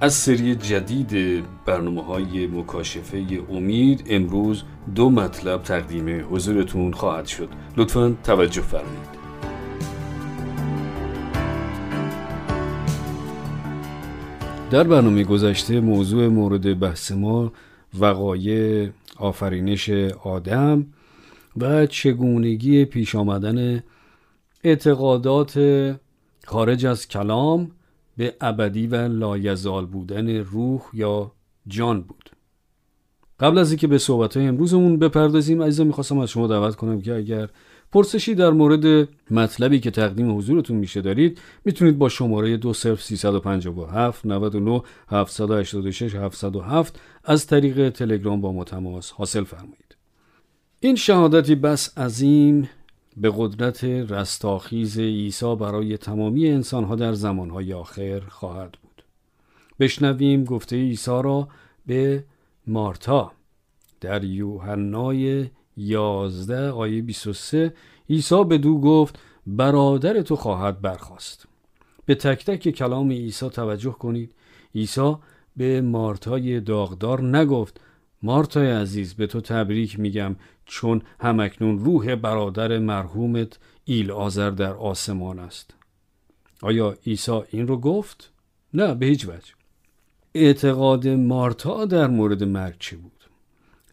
از سری جدید برنامه های مکاشفه امید امروز دو مطلب تقدیم حضورتون خواهد شد. لطفا توجه فرمایید. در برنامه گذشته موضوع مورد بحث ما وقایع آفرینش آدم و چگونگی پیش آمدن اعتقادات خارج از کلام به ابدی و لایزال بودن روح یا جان بود. قبل از اینکه به صحبت های امروزمون بپردازیم عزیزا می‌خواستم از شما دعوت کنم که اگر پرسشی در مورد مطلبی که تقدیم حضورتون میشه دارید می‌تونید با شماره دو صرف 357 99 786 707 از طریق تلگرام با ما تماس حاصل فرمایید. این شهادتی بس عظیم به قدرت رستاخیز عیسی برای تمامی انسانها در زمانهای آخر خواهد بود. بشنویم گفته عیسی را به مارتا در یوحنای 11 آیه 23 عیسی به دو گفت برادر تو خواهد برخواست به تک تک کلام عیسی توجه کنید. عیسی به مارتای داغدار نگفت. مارتای عزیز به تو تبریک میگم چون همکنون روح برادر مرحومت ایل آذر در آسمان است آیا عیسی این رو گفت؟ نه به هیچ وجه اعتقاد مارتا در مورد مرگ چی بود؟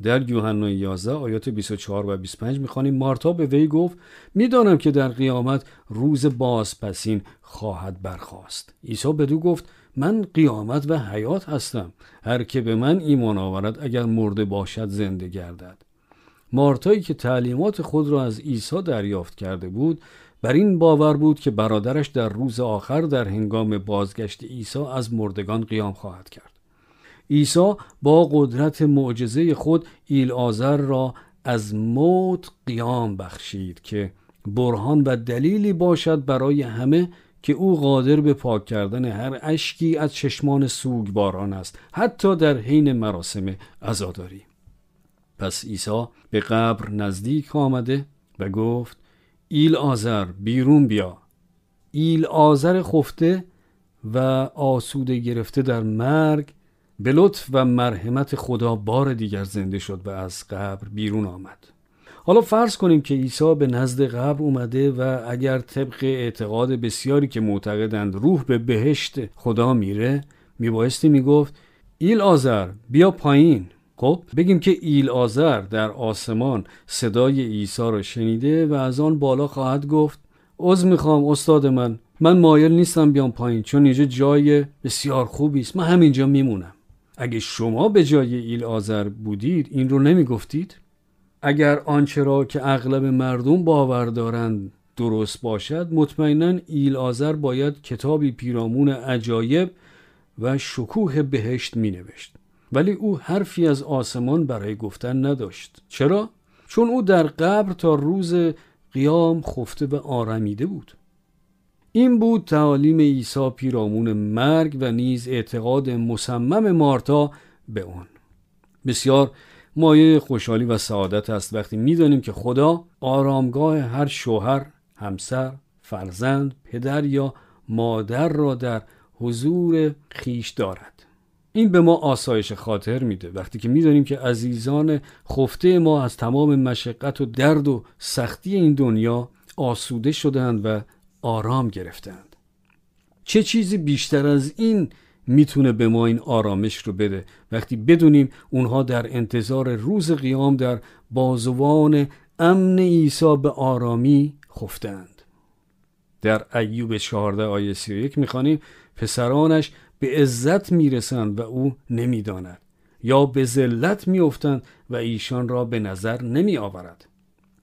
در یوحنا 11 آیات 24 و 25 می‌خوانیم مارتا به وی گفت می‌دانم که در قیامت روز بازپسین خواهد برخواست عیسی بدو گفت من قیامت و حیات هستم. هر که به من ایمان آورد اگر مرده باشد زنده گردد. مارتایی که تعلیمات خود را از عیسی دریافت کرده بود بر این باور بود که برادرش در روز آخر در هنگام بازگشت عیسی از مردگان قیام خواهد کرد. عیسی با قدرت معجزه خود ایل آذر را از موت قیام بخشید که برهان و دلیلی باشد برای همه که او قادر به پاک کردن هر اشکی از چشمان سوگواران است حتی در حین مراسم عزاداری. پس عیسی به قبر نزدیک آمده و گفت ایل آذر بیرون بیا. ایل آذر خفته و آسوده گرفته در مرگ به لطف و مرحمت خدا بار دیگر زنده شد و از قبر بیرون آمد. حالا فرض کنیم که عیسی به نزد قبر اومده و اگر طبق اعتقاد بسیاری که معتقدند روح به بهشت خدا میره میبایستی می‌گفت ایل آذر بیا پایین. خب بگیم که ایل آذر در آسمان صدای عیسی را شنیده و از آن بالا خواهد گفت عذر می‌خوام استاد من من مایل نیستم بیام پایین چون اینجا جای بسیار خوبی است من همینجا میمونم. اگه شما به جای ایل آذر بودید این رو نمی‌گفتید؟ اگر آنچه را که اغلب مردم باور دارند درست باشد مطمئنا ایل آذر باید کتابی پیرامون عجایب و شکوه بهشت می نوشت ولی او حرفی از آسمان برای گفتن نداشت. چرا؟ چون او در قبر تا روز قیام خفته و آرمیده بود. این بود تعالیم عیسی پیرامون مرگ و نیز اعتقاد مصمم مارتا به اون بسیار مایه خوشحالی و سعادت است وقتی می‌دانیم که خدا آرامگاه هر شوهر، همسر، فرزند، پدر یا مادر را در حضور خیش دارد. این به ما آسایش خاطر میده وقتی که می‌دانیم که عزیزان خفته ما از تمام مشقت و درد و سختی این دنیا آسوده شدند و آرام گرفتند. چه چیزی بیشتر از این می‌تونه به ما این آرامش رو بده. وقتی بدونیم اونها در انتظار روز قیام در بازوان امن عیسی به آرامی خفتند. در ایوب 14 آیه 31 می‌خوانیم پسرانش به عزت می‌رسند و او نمی‌داند یا به ذلت میافتند و ایشان را به نظر نمی آورد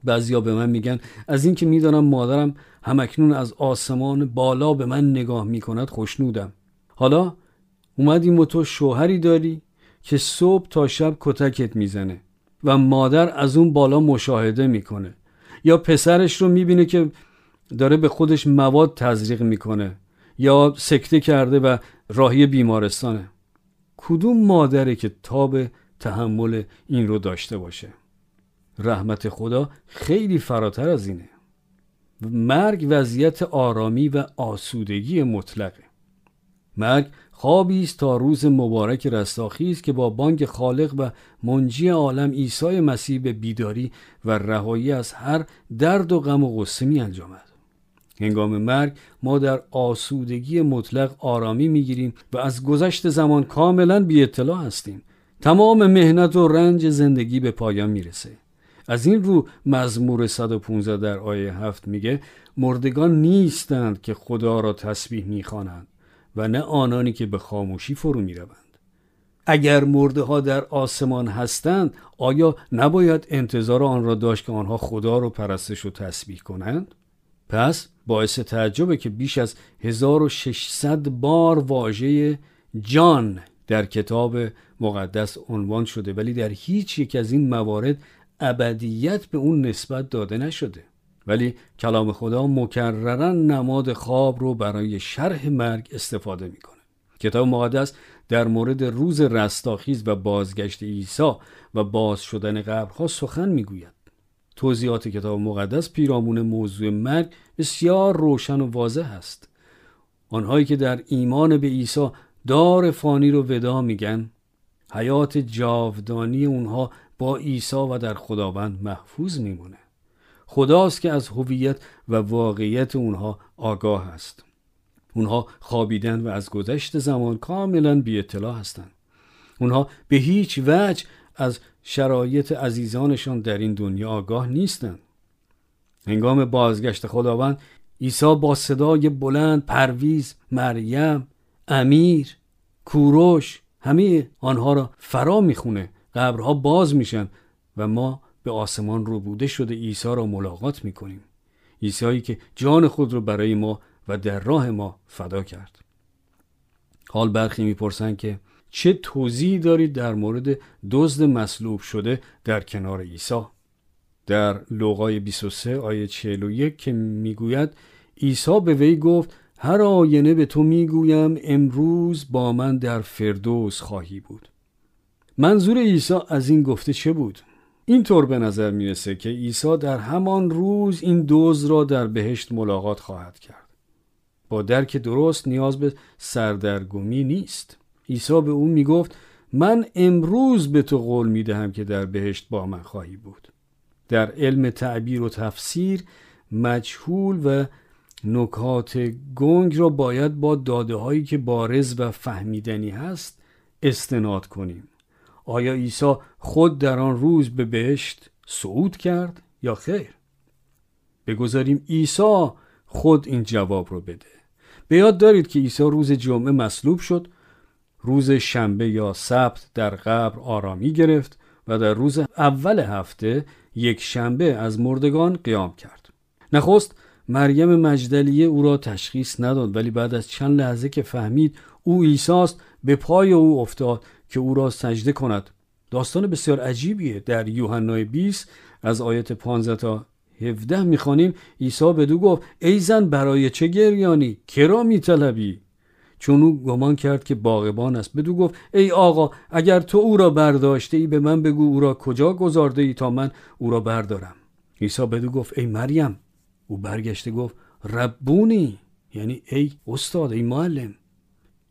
بعضیا به من میگن از اینکه می‌دانم مادرم همکنون از آسمان بالا به من نگاه می‌کند خوشنودم. حالا اومدیم و تو شوهری داری که صبح تا شب کتکت می‌زنه و مادر از اون بالا مشاهده می‌کنه. یا پسرش رو می‌بینه که داره به خودش مواد تزریق می‌کنه یا سکته کرده و راهی بیمارستانه. کدوم مادره که تاب تحمل این رو داشته باشه؟ رحمت خدا خیلی فراتر از اینه. مرگ وضعیت آرامی و آسودگی مطلقه. مرگ خوابی است تا روز مبارک رستاخیز که با بانگ خالق و منجی عالم عیسی مسیح به بیداری و رهایی از هر درد و غم و غصه می انجامد. هنگام مرگ ما در آسودگی مطلق آرامی می‌گیریم و از گذشت زمان کاملا بی اطلاع هستیم. تمام مهنت و رنج زندگی به پایان می‌رسه. از این رو مزمور 115 در آیه 7 میگه مردگان نیستند که خدا را تسبیح می‌خوانند و نه آنانی که به خاموشی فرو می روند. اگر مرده ها در آسمان هستند آیا نباید انتظار آن را داشت که آنها خدا را پرستش و تسبیح کنند؟ پس باعث تعجبه که بیش از 1600 بار واژه جان در کتاب مقدس عنوان شده ولی در هیچ یک از این موارد ابدیت به اون نسبت داده نشده ولی کلام خدا مکررا نماد خواب رو برای شرح مرگ استفاده می‌کنه. کتاب مقدس در مورد روز رستاخیز و بازگشت عیسی و باز شدن قبرها سخن می‌گوید. توضیحات کتاب مقدس پیرامون موضوع مرگ بسیار روشن و واضح است. آنهایی که در ایمان به عیسی دار فانی رو ودا میگن حیات جاودانی اونها با عیسی و در خداوند محفوظ میمونه. خداست که از هویت و واقعیت اونها آگاه است. اونها خوابیدن و از گذشت زمان کاملا بی اطلاع هستند. اونها به هیچ وجه از شرایط عزیزانشان در این دنیا آگاه نیستند. هنگام بازگشت خداوند عیسی با صدای بلند پرویز مریم امیر کوروش همه آنها را فرا می‌خونه. قبرها باز میشن و ما به آسمان رو بوده شده عیسی را ملاقات می‌کنیم. عیسی که جان خود رو برای ما و در راه ما فدا کرد. حال برخی می‌پرسند که چه توضیحی دارید در مورد دزد مصلوب شده در کنار عیسی؟ در لوقای 23 آیه 41 که می‌گوید عیسی به وی گفت هر آینه به تو می‌گویم امروز با من در فردوس خواهی بود. منظور عیسی از این گفته چه بود؟ اینطور به نظر می‌رسه که عیسی در همان روز این دوز را در بهشت ملاقات خواهد کرد. با درک درست نیاز به سردرگمی نیست. عیسی به او می‌گفت من امروز به تو قول می‌دهم که در بهشت با من خواهی بود. در علم تعبیر و تفسیر مجهول و نکات گنگ را باید با داده هایی که بارز و فهمیدنی هست استناد کنیم. آیا عیسی خود در آن روز به بهشت صعود کرد یا خیر؟ بگذاریم عیسی خود این جواب رو بده. به یاد دارید که عیسی روز جمعه مصلوب شد. روز شنبه یا سبت در قبر آرامی گرفت و در روز اول هفته یک شنبه از مردگان قیام کرد. نخست مریم مجدلیه او را تشخیص نداد ولی بعد از چند لحظه که فهمید او عیساست به پای او افتاد که او را سجده کند. داستان بسیار عجیبیه. در یوحنای 20 از آیت 15 تا 17 می‌خوانیم. عیسی بدو گفت ای زن برای چه گریانی؟ کرا میطلبی؟ چون او گمان کرد که باغبان است. بدو گفت ای آقا اگر تو او را برداشته ای به من بگو او را کجا گذارده ای تا من او را بردارم. عیسی بدو گفت ای مریم. او برگشته گفت ربونی. یعنی ای استاد ای معلم.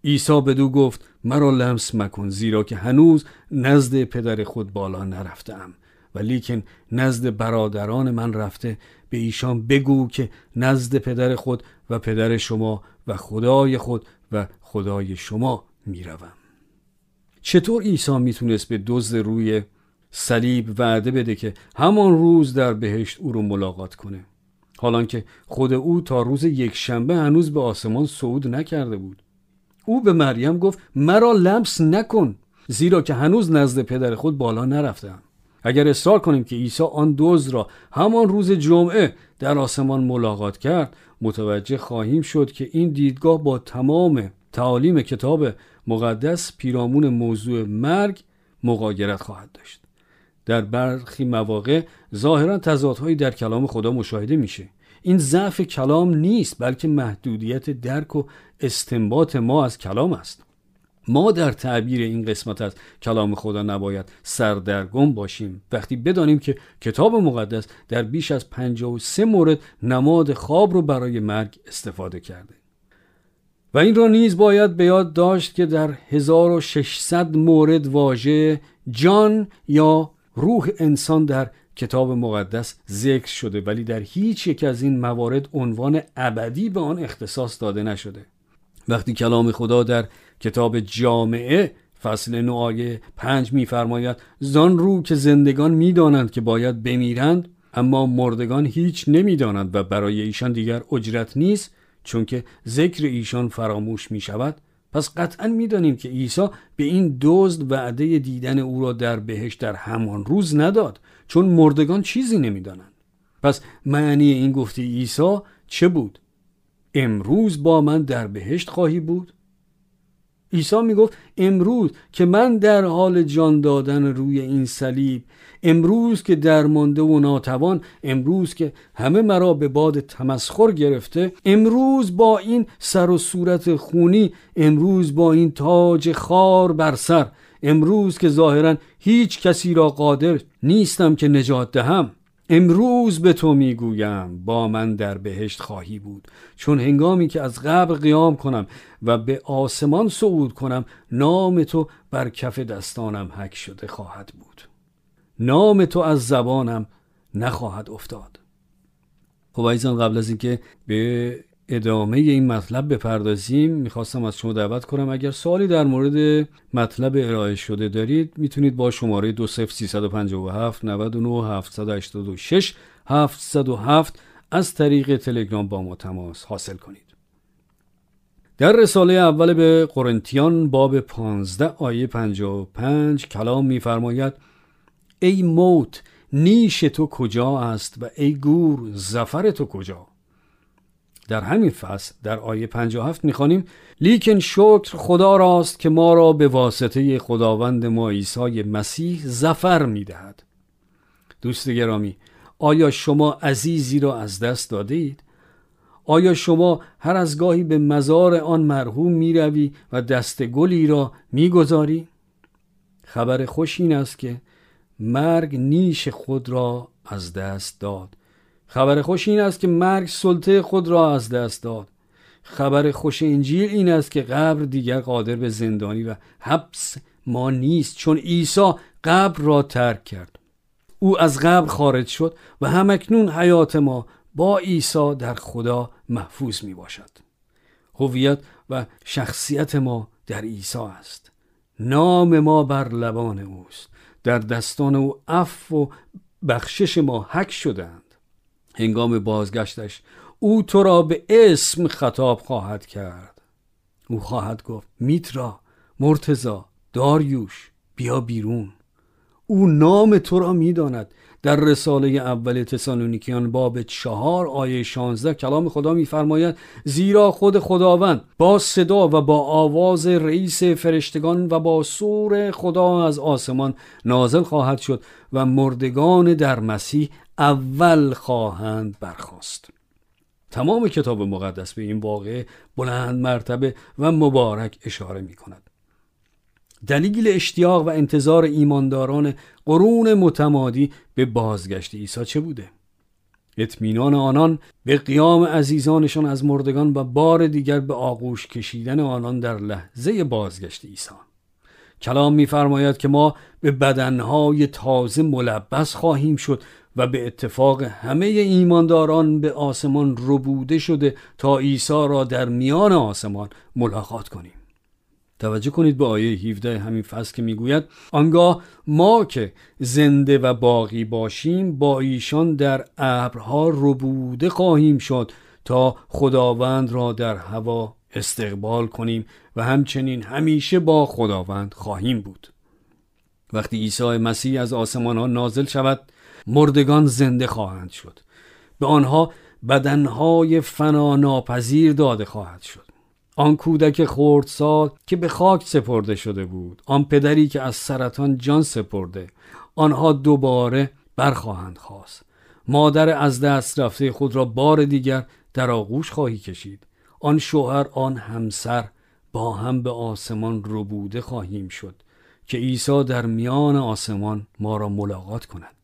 عیسی بدو گفت مرا لمس مکن زیرا که هنوز نزد پدر خود بالا نرفتم. و لیکن نزد برادران من رفته. به ایشان بگو که نزد پدر خود و پدر شما و خدای خود و خدای شما می‌روم. چطور عیسی می‌تونست به دزد روی صلیب وعده بده که همان روز در بهشت او رو ملاقات کنه؟ حالان که خود او تا روز یک شنبه هنوز به آسمان صعود نکرده بود. او به مریم گفت مرا لمس نکن زیرا که هنوز نزد پدر خود بالا نرفتم. اگر اصرار کنیم که عیسی آن دوز را همان روز جمعه در آسمان ملاقات کرد متوجه خواهیم شد که این دیدگاه با تمام تعالیم کتاب مقدس پیرامون موضوع مرگ مقاگرت خواهد داشت. در برخی مواقع ظاهرا تضادهایی در کلام خدا مشاهده میشه. این ضعف کلام نیست بلکه محدودیت درک و استنباط ما از کلام است. ما در تعبیر این قسمت از کلام خدا نباید سردرگم باشیم. وقتی بدانیم که کتاب مقدس در بیش از 53 مورد نماد خواب رو برای مرگ استفاده کرده. و این را نیز باید به یاد داشت که در 1600 مورد واژه جان یا روح انسان در کتاب مقدس ذکر شده ولی در هیچ یک از این موارد عنوان ابدی به آن اختصاص داده نشده. وقتی کلام خدا در کتاب جامعه فصل نو آیه پنج میفرماید زان رو که زندگان می‌دانند که باید بمیرند اما مردگان هیچ نمی‌دانند و برای ایشان دیگر اجرت نیست چون که ذکر ایشان فراموش می شود پس قطعا می‌دانیم که عیسی به این دزد وعده دیدن او را در بهشت در همان روز نداد. چون مردگان چیزی نمی‌دانند. پس معنی این گفته عیسی چه بود؟ امروز با من در بهشت خواهی بود؟ عیسی می‌گفت امروز که من در حال جان دادن روی این صلیب امروز که درمانده و ناتوان امروز که همه مرا به باد تمسخر گرفته امروز با این سر و صورت خونی امروز با این تاج خار بر سر امروز که ظاهرا هیچ کسی را قادر نیستم که نجات دهم امروز به تو می‌گویم با من در بهشت خواهی بود. چون هنگامی که از قبر قیام کنم و به آسمان صعود کنم نام تو بر کف دستانم حک شده خواهد بود. نام تو از زبانم نخواهد افتاد. خب قبل از اینکه به ادامه این مطلب بپردازیم. می‌خواستم از شما دعوت کنم. اگر سوالی در مورد مطلب ارائه شده دارید می‌تونید با شماره 20357 99 786 707 از طریق تلگرام با ما تماس حاصل کنید. در رساله اول به قرنتیان باب 15 آیه 55 کلام میفرماید ای موت نیش تو کجا است و ای گور زفر تو کجا؟ در همین فصل در آیه 57 می‌خوانیم لیکن شکر خدا راست که ما را به واسطه خداوند ما عیسی مسیح زفر می‌دهد دوست گرامی آیا شما عزیزی را از دست داده اید؟ آیا شما هر از گاهی به مزار آن مرحوم می روی و دست گلی را می گذاری؟ خبر خوش این است که مرگ نیش خود را از دست داد خبر خوش این است که مرگ سلطه خود را از دست داد. خبر خوش انجیل این است که قبر دیگر قادر به زندانی و حبس ما نیست چون عیسی قبر را ترک کرد. او از قبر خارج شد و همکنون حیات ما با عیسی در خدا محفوظ می باشد. هویت و شخصیت ما در عیسی است. نام ما بر لبان اوست. در دستان او عفو و بخشش ما حک شدند هنگام بازگشتش او تو را به اسم خطاب خواهد کرد. او خواهد گفت میترا مرتزا داریوش بیا بیرون. او نام تو را می‌داند. در رساله اول تسالونیکیان باب چهار آیه شانزده کلام خدا میفرماید زیرا خود خداوند با صدا و با آواز رئیس فرشتگان و با سور خدا از آسمان نازل خواهد شد و مردگان در مسیح اول خواهند برخواست تمام کتاب مقدس به این واقعه بلند مرتبه و مبارک اشاره می کند دلیل اشتیاق و انتظار ایمانداران قرون متمادی به بازگشت عیسی چه بوده؟ اطمینان آنان به قیام عزیزانشان از مردگان و بار دیگر به آغوش کشیدن آنان در لحظه بازگشت عیسی. کلام می‌فرماید که ما به بدنهای تازه ملبس خواهیم شد و به اتفاق همه ایمانداران به آسمان ربوده شده تا عیسی را در میان آسمان ملاقات کنیم. توجه کنید به آیه 17 همین فصل که می‌گوید آنگاه ما که زنده و باقی باشیم با ایشان در ابرها ربوده خواهیم شد تا خداوند را در هوا استقبال کنیم و همچنین همیشه با خداوند خواهیم بود. وقتی عیسی مسیح از آسمان ها نازل شود مردگان زنده خواهند شد. به آنها بدنهای فنا ناپذیر داده خواهد شد. آن کودک خردسال که به خاک سپرده شده بود آن پدری که از سرطان جان سپرده آنها دوباره برخواهند خواست. مادر از دست رفته خود را بار دیگر در آغوش خواهی کشید. آن شوهر آن همسر با هم به آسمان ربوده خواهیم شد که عیسی در میان آسمان ما را ملاقات کند.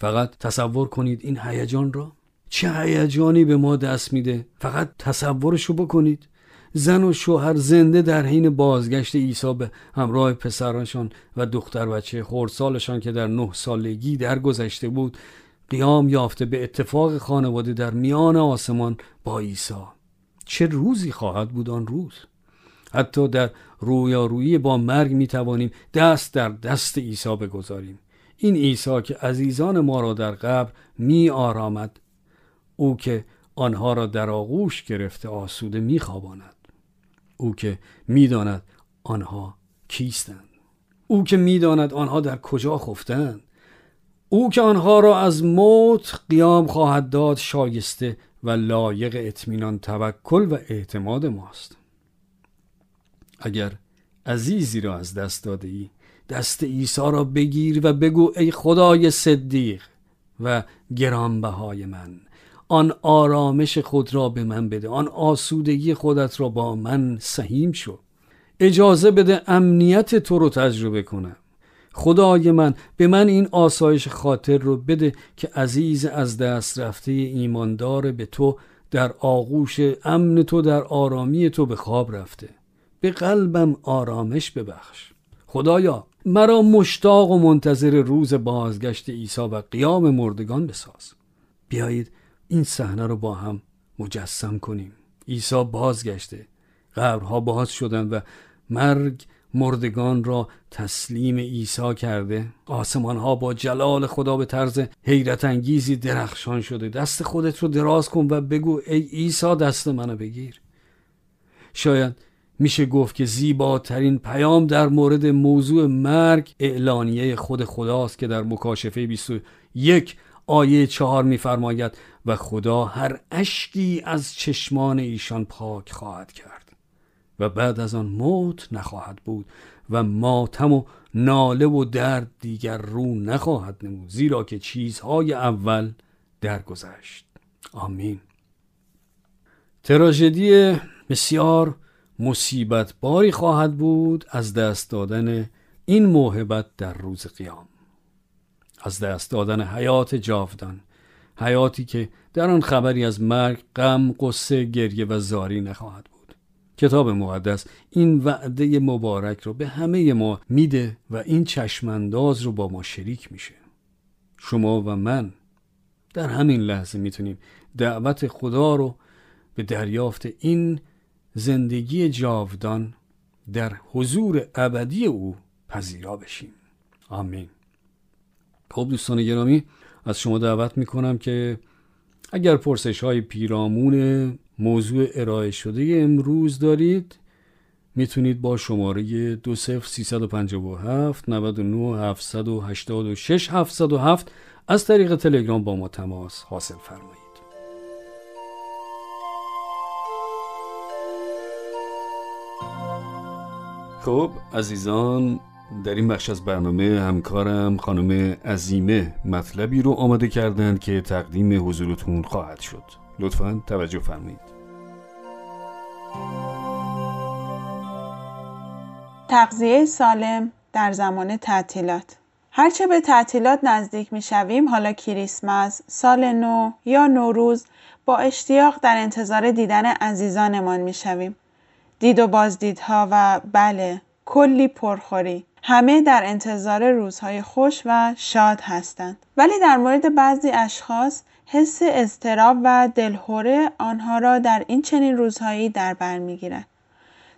فقط تصور کنید این هیجان را. چه هیجانی به ما دست میده. فقط تصورشو بکنید. زن و شوهر زنده در حین بازگشت عیسی به همراه پسرانشان و دختر بچه خردسالشان که در نه سالگی درگذشته بود قیام یافته به اتفاق خانواده در میان آسمان با عیسی. چه روزی خواهد بود آن روز؟ حتی در رویارویی با مرگ می توانیم دست در دست عیسی بگذاریم. این عیسی که عزیزان ما را در قبر می آرامد او که آنها را در آغوش گرفته آسوده می خواباند. او که می‌داند آنها کیستند. او که می‌داند آنها در کجا خفتند. او که آنها را از موت قیام خواهد داد شایسته و لایق اطمینان توکل و اعتماد ماست. اگر عزیزی را از دست داده ای دست عیسی را بگیر و بگو ای خدای صدیق و گرانبهای من آن آرامش خود را به من بده آن آسودگی خودت را با من سهیم شو. اجازه بده امنیت تو رو تجربه کنم. خدای من به من این آسایش خاطر رو بده که عزیز از دست رفته ایماندار به تو در آغوش امن تو در آرامی تو به خواب رفته. به قلبم آرامش ببخش. خدایا مرا مشتاق و منتظر روز بازگشت عیسی و قیام مردگان بساز. بیایید این صحنه رو با هم مجسم کنیم. عیسی بازگشته. قبرها باز شدند و مرگ مردگان را تسلیم عیسی کرده. آسمان ها با جلال خدا به طرز حیرت انگیزی درخشان شده. دست خودت رو دراز کن و بگو ای عیسی دست منو بگیر. شاید میشه گفت که زیباترین پیام در مورد موضوع مرگ اعلانیه خود خداست که در مکاشفه 21 آیه چهار میفرماید و خدا هر اشکی از چشمان ایشان پاک خواهد کرد. و بعد از آن موت نخواهد بود و ماتم و ناله و درد دیگر رو نخواهد نمود زیرا که چیزهای اول درگذشت. آمین. تراژدی بسیار مصیبت باری خواهد بود از دست دادن این موهبت در روز قیام. از دست دادن حیات جاودان حیاتی که در آن خبری از مرگ غم قصه گریه و زاری نخواهد بود. کتاب مقدس این وعده مبارک رو به همه ما میده و این چشمانداز رو با ما شریک میشه. شما و من در همین لحظه می‌تونیم دعوت خدا رو به دریافت این زندگی جاودان در حضور ابدی او پذیرا بشیم. آمین. خب دوستان گرامی از شما دعوت می‌کنم که اگر پرسش های پیرامون موضوع ارائه شده امروز دارید. می‌تونید با شماره 20357 99 786 707 از طریق تلگرام با ما تماس حاصل فرمایید. خب عزیزان در این بخش از برنامه همکارم خانم عزیمه مطلبی رو آماده کردند که تقدیم حضورتون خواهد شد. لطفا توجه فرمایید. تغذیه سالم در زمان تعطیلات. هرچه به تعطیلات نزدیک می شویم حالا کریسمس، سال نو یا نوروز با اشتیاق در انتظار دیدن عزیزانمان می شویم. دید و بازدیدها و بله کلی پرخوری. همه در انتظار روزهای خوش و شاد هستند. ولی در مورد بعضی اشخاص حس اضطراب و دلهوره آنها را در این چنین روزهایی در بر می‌گیرد.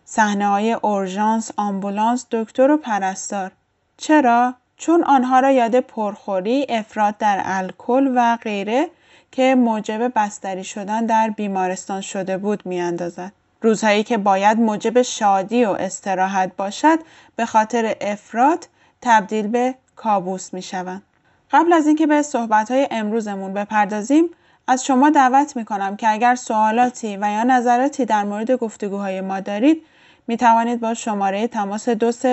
صحنه های اورژانس آمبولانس دکتر و پرستار. چرا؟ چون آنها را یاد پرخوری افراد در الکل و غیره که موجب بستری شدن در بیمارستان شده بود میاندازد. روزهایی که باید موجب شادی و استراحت باشد به خاطر افراد تبدیل به کابوس می شوند. قبل از اینکه به صحبت های امروزمون بپردازیم از شما دعوت می کنم که اگر سوالاتی و یا نظراتی در مورد گفتگوهای ما دارید می توانید با شماره تماس 20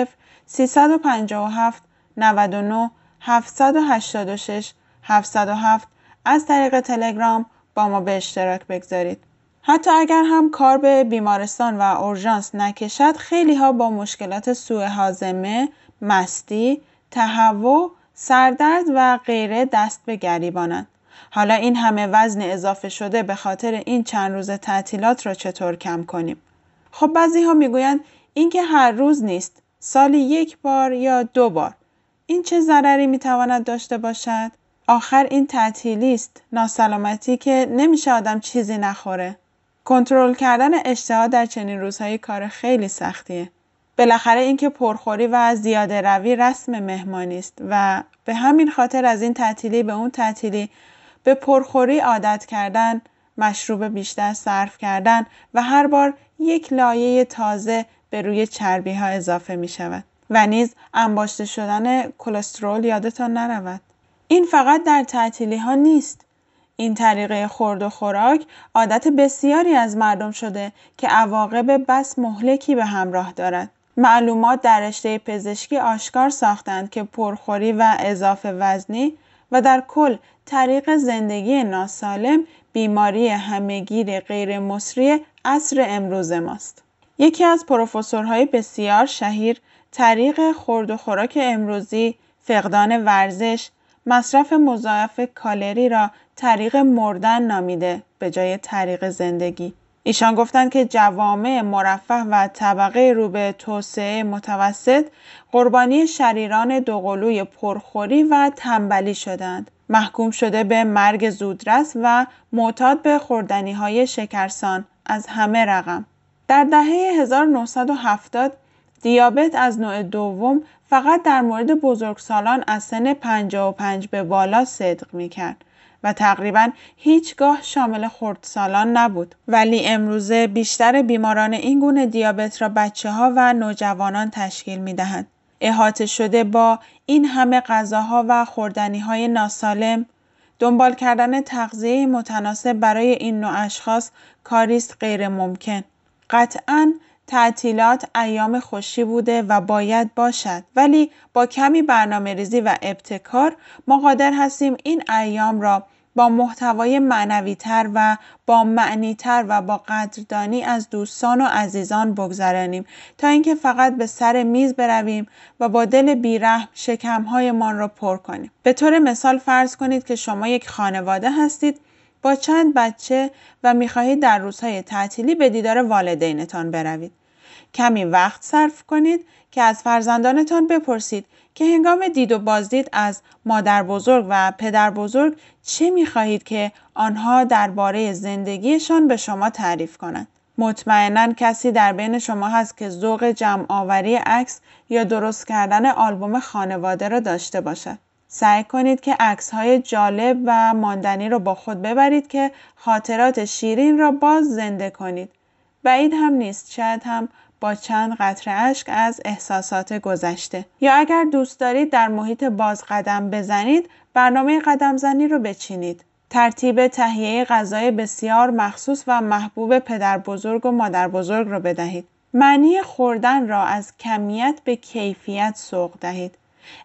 357 99 786 707 از طریق تلگرام با ما به اشتراک بگذارید. حتی اگر هم کار به بیمارستان و اورژانس نکشد خیلی ها با مشکلات سوء هاضمه، مستی، تهوع، سردرد و غیره دست به گریبانند. حالا این همه وزن اضافه شده به خاطر این چند روز تعطیلات را چطور کم کنیم؟ خب بعضی ها می‌گویند اینکه هر روز نیست سالی یک بار یا دو بار این چه ضرری می‌تواند داشته باشد آخر این تعطیلی است ناسلامتی که نمیشه آدم چیزی نخوره کنترل کردن اشتها در چنین روزهایی کار خیلی سختیه بالاخره اینکه پرخوری و زیاده روی رسم مهمانی است و به همین خاطر از این تعطیلی به اون تعطیلی به پرخوری عادت کردن مشروب بیشتر صرف کردن و هر بار یک لایه تازه به روی چربی ها اضافه می شود و نیز انباشته شدن کلسترول یادتان نرود. این فقط در تعطیلی ها نیست. این طریقه خورد و خوراک عادت بسیاری از مردم شده که عواقب بس مهلکی به همراه دارد. معلومات در رشته پزشکی آشکار ساختند که پرخوری و اضافه وزنی و در کل طریق زندگی ناسالم بیماری همهگیر غیر مصری عصر امروز ماست. یکی از پروفسورهای بسیار شهیر طریق خورد و خوراک امروزی، فقدان ورزش، مصرف مضاعف کالری را طریق مردن نامیده به جای طریق زندگی. ایشان گفتند که جوامع مرفه و طبقه رو به توسعه متوسط قربانی شریران دوقلوی پرخوری و تنبلی شدند. محکوم شده به مرگ زودرس و معتاد به خوردنی های شکرسان از همه رقم. در دهه 1970 دیابت از نوع دوم فقط در مورد بزرگسالان از سن 55 به بالا صدق می کرد و تقریبا هیچگاه شامل خردسالان نبود ولی امروزه بیشتر بیماران این گونه دیابت را بچه ها و نوجوانان تشکیل می دهند. احاطه شده با این همه غذاها و خوردنی های ناسالم دنبال کردن تغذیه متناسب برای این نوع اشخاص کاریست غیر ممکن. قطعا تعطیلات ایام خوشی بوده و باید باشد. ولی با کمی برنامه ریزی و ابتکار ما قادر هستیم این ایام را با محتوای معنویتر و با معنیتر و با قدردانی از دوستان و عزیزان بگذرانیم. تا اینکه فقط به سر میز برویم و با دل بیرحم شکمهایمان را پر کنیم. به طور مثال فرض کنید که شما یک خانواده هستید. با چند بچه و می‌خواهید در روزهای تعطیلی به دیدار والدینتان بروید. کمی وقت صرف کنید که از فرزندانتان بپرسید که هنگام دید و بازدید از مادر بزرگ و پدر بزرگ چه می خواهید که آنها درباره زندگیشان به شما تعریف کنند. مطمئنا کسی در بین شما هست که ذوق جمع آوری عکس یا درست کردن آلبوم خانواده را داشته باشد. سعی کنید که عکس های جالب و ماندنی را با خود ببرید که خاطرات شیرین را باز زنده کنید. بعید هم نیست شاید هم با چند قطره اشک از احساسات گذشته. یا اگر دوست دارید در محیط باز قدم بزنید برنامه قدم زنی رو بچینید. ترتیب تهیه غذای بسیار مخصوص و محبوب پدر بزرگ و مادر بزرگ را بدهید. معنی خوردن را از کمیت به کیفیت سوق دهید.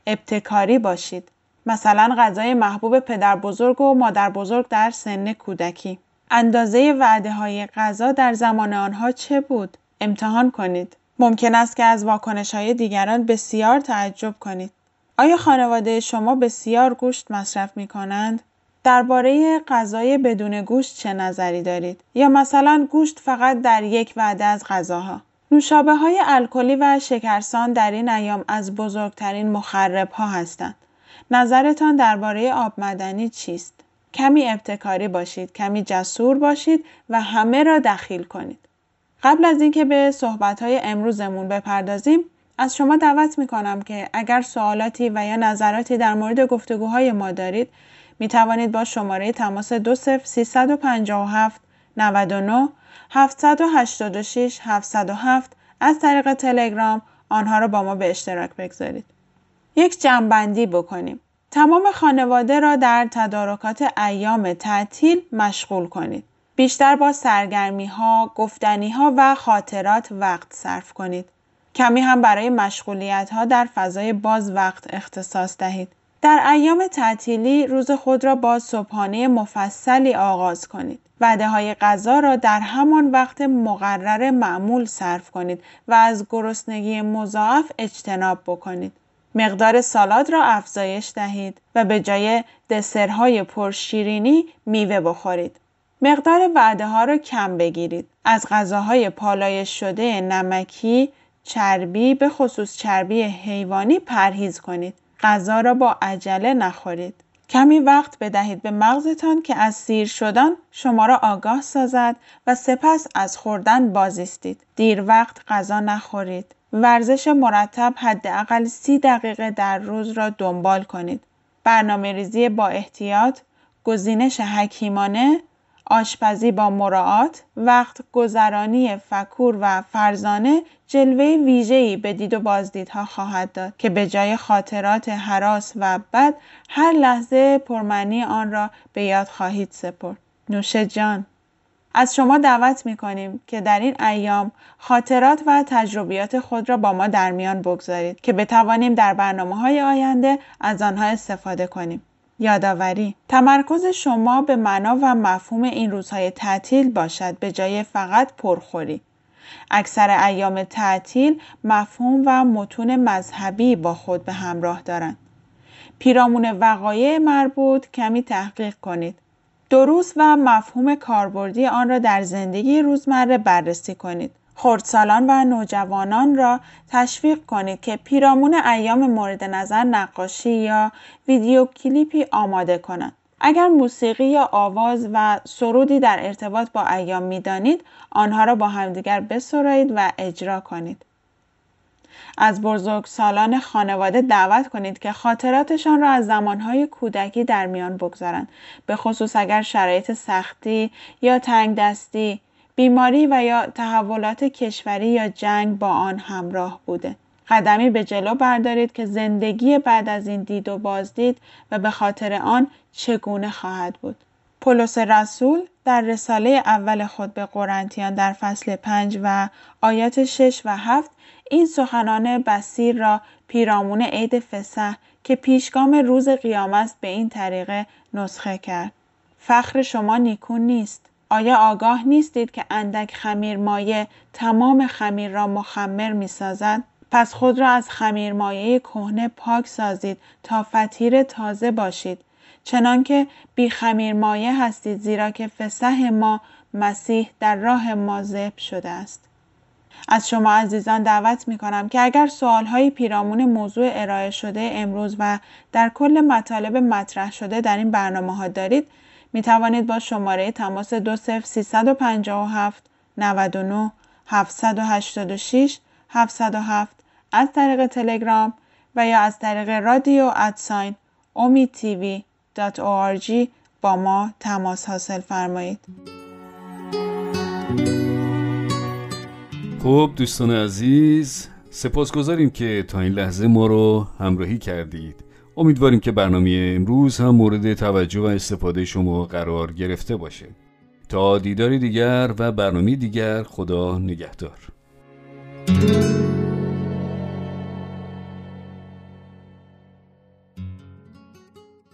ابتکاری باشید. مثلا غذای محبوب پدر بزرگ و مادر بزرگ در سن کودکی. اندازه وعده های غذا در زمان آنها چه بود؟ امتحان کنید. ممکن است که از واکنش های دیگران بسیار تعجب کنید. آیا خانواده شما بسیار گوشت مصرف می کنند؟ درباره غذای بدون گوشت چه نظری دارید؟ یا مثلا گوشت فقط در یک وعده از غذاها؟ نوشابه های الکلی و شکرسان در این ایام از بزرگترین مخرب ها هستند. نظرتان درباره آب مدنی چیست؟ کمی ابتکاری باشید، کمی جسور باشید و همه را دخیل کنید. قبل از اینکه به صحبت‌های امروزمون بپردازیم از شما دعوت می کنم که اگر سوالاتی و یا نظراتی در مورد گفتگوهای ما دارید می توانید با شماره تماس 20357 99 786 707 از طریق تلگرام آنها را با ما به اشتراک بگذارید. یک جمعبندی بکنیم. تمام خانواده را در تدارکات ایام تعطیل مشغول کنید. بیشتر با سرگرمی ها، گفتنی ها و خاطرات وقت صرف کنید. کمی هم برای مشغولیت ها در فضای باز وقت اختصاص دهید. در ایام تعطیلی روز خود را با صبحانه مفصلی آغاز کنید. وعده های غذا را در همان وقت مقرر معمول صرف کنید و از گرسنگی مضاعف اجتناب بکنید. مقدار سالاد را افزایش دهید و به جای دسرهای پرشیرینی میوه بخورید. مقدار وعده ها را کم بگیرید. از غذاهای پالایش شده نمکی، چربی به خصوص چربی حیوانی پرهیز کنید. غذا را با عجله نخورید. کمی وقت بدهید به مغزتان که از سیر شدن شما را آگاه سازد و سپس از خوردن بازیستید. دیر وقت غذا نخورید. ورزش مرتب حداقل سی دقیقه در روز را دنبال کنید. برنامه ریزی با احتیاط، گزینش حکیمانه، آشپزی با مراعات، وقت گذرانی فکور و فرزانه جلوه ویژه‌ای به دید و بازدیدها خواهد داد که به جای خاطرات حراس و بد هر لحظه پرمعنی آن را به یاد خواهید سپرد. نوش جان از شما دعوت می کنیم که در این ایام خاطرات و تجربیات خود را با ما در میان بگذارید که بتوانیم در برنامه های آینده از آنها استفاده کنیم. یادآوری تمرکز شما به معنا و مفهوم این روزهای تعطیل باشد به جای فقط پرخوری. اکثر ایام تعطیل مفهوم و متون مذهبی با خود به همراه دارند. پیرامون وقایع مربوط کمی تحقیق کنید. دروس و مفهوم کاربردی آن را در زندگی روزمره بررسی کنید. خردسالان و نوجوانان را تشویق کنید که پیرامون ایام مورد نظر نقاشی یا ویدیو کلیپی آماده کنند. اگر موسیقی یا آواز و سرودی در ارتباط با ایام می‌دانید آنها را با همدیگر بسرایید و اجرا کنید از بزرگ سالان خانواده دعوت کنید که خاطراتشان را از زمانهای کودکی در میان بگذارند به خصوص اگر شرایط سختی یا تنگ دستی بیماری و یا تحولات کشوری یا جنگ با آن همراه بوده قدمی به جلو بردارید که زندگی بعد از این دید و بازدید و به خاطر آن چگونه خواهد بود. پولس رسول در رساله اول خود به قرنتیان در فصل 5 و آیات 6 و 7 این سخنان بسیر را پیرامون عید فسح که پیشگام روز قیامت به این طریقه نسخه کرد. فخر شما نیکون نیست. آیا آگاه نیستید که اندک خمیر مایه تمام خمیر را مخمر می سازد؟ پس خود را از خمیرمایه کهنه پاک سازید تا فطیر تازه باشید چنانکه بی خمیرمایه هستید زیرا که فسح ما مسیح در راه ما ذبح شده است از شما عزیزان دعوت می کنم که اگر سوالهایی پیرامون موضوع ارائه شده امروز و در کل مطالب مطرح شده در این برنامه ها دارید می توانید با شماره تماس 20357 99 786 707 از طریق تلگرام و یا از طریق رادیو ادساین تیوی با ما تماس حاصل فرمایید. خب دوستان عزیز سپاسگزاریم که تا این لحظه ما رو همراهی کردید. امیدواریم که برنامه امروز هم مورد توجه و استفاده شما قرار گرفته باشه. تا دیداری دیگر و برنامه دیگر خدا نگهدار.